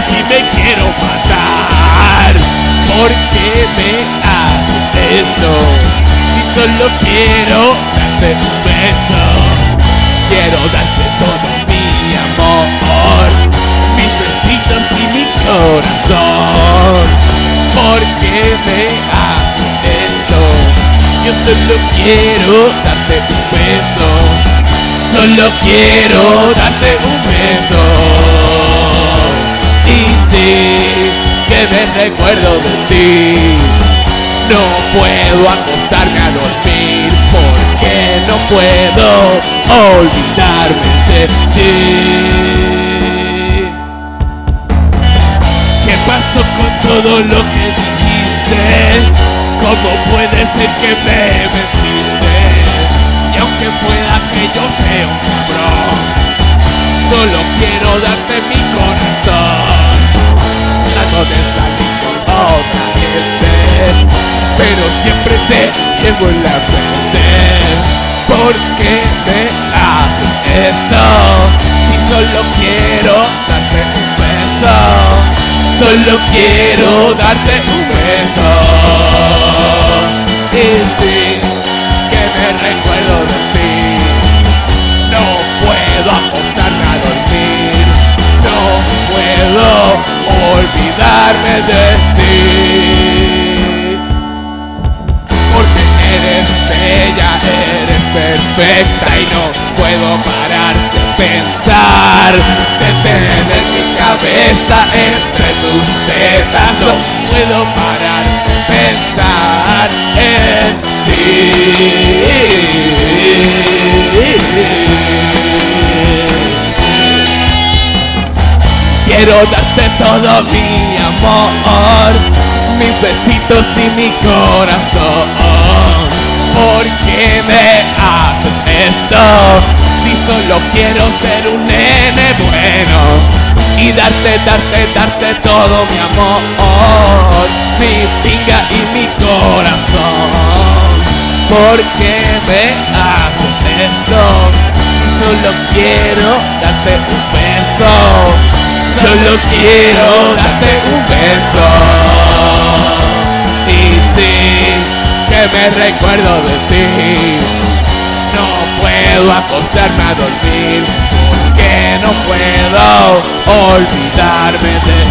quiero matar. ¿Por qué me haces esto? Si solo quiero darte un beso. Quiero darte todo mi amor, mis besitos y mi corazón. ¿Por qué me haces esto? Yo solo quiero darte un beso. Solo quiero darte un beso. Recuerdo de ti. No puedo acostarme a dormir porque no puedo olvidarme de ti. ¿Qué pasó con todo lo que dijiste? ¿Cómo puede ser que me mentiste? Y aunque pueda que yo sea un cabrón, solo quiero darte mi corazón. Qué haces esto? Si solo quiero darte un beso, solo quiero darte un beso. Y sí, que me recuerdo de ti. No puedo acostarme a dormir, no puedo olvidarme de ti. Y no puedo parar de pensar, de tener mi cabeza entre tus tetas. No puedo parar de pensar en ti. Quiero darte todo mi amor, mis besitos y mi corazón. ¿Por qué me haces esto? Si solo quiero ser un nene bueno y darte, darte, darte todo mi amor, mi pinga y mi corazón. ¿Por qué me haces esto? Solo quiero darte un beso. Solo quiero darte un beso. Me recuerdo de ti. No puedo acostarme a dormir porque no puedo olvidarme de.